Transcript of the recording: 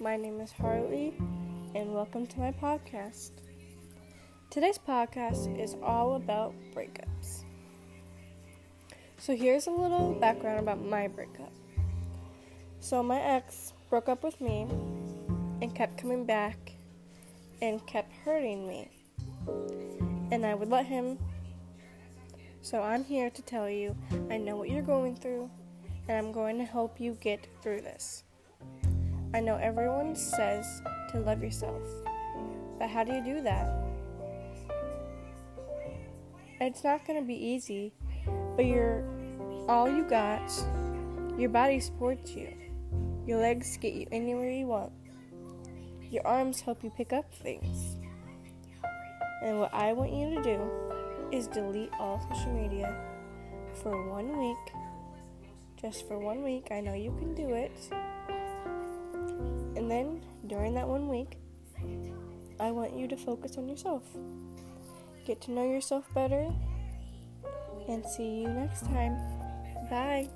My name is Harley, and welcome to my podcast. Today's podcast is all about breakups. So, here's a little background about my breakup. So, my ex broke up with me and kept coming back and kept hurting me. And I would let him. So, I'm here to tell you I know what you're going through, and I'm going to help you get through this. I know everyone says to love yourself, but how do you do that? It's not going to be easy, but you're all you got. Your body supports you. Your legs get you anywhere you want. Your arms help you pick up things. And what I want you to do is delete all social media for one week. Just for one week. I know you can do it. And then during that one week, I want you to focus on yourself. Get to know yourself better. And see you next time. Bye.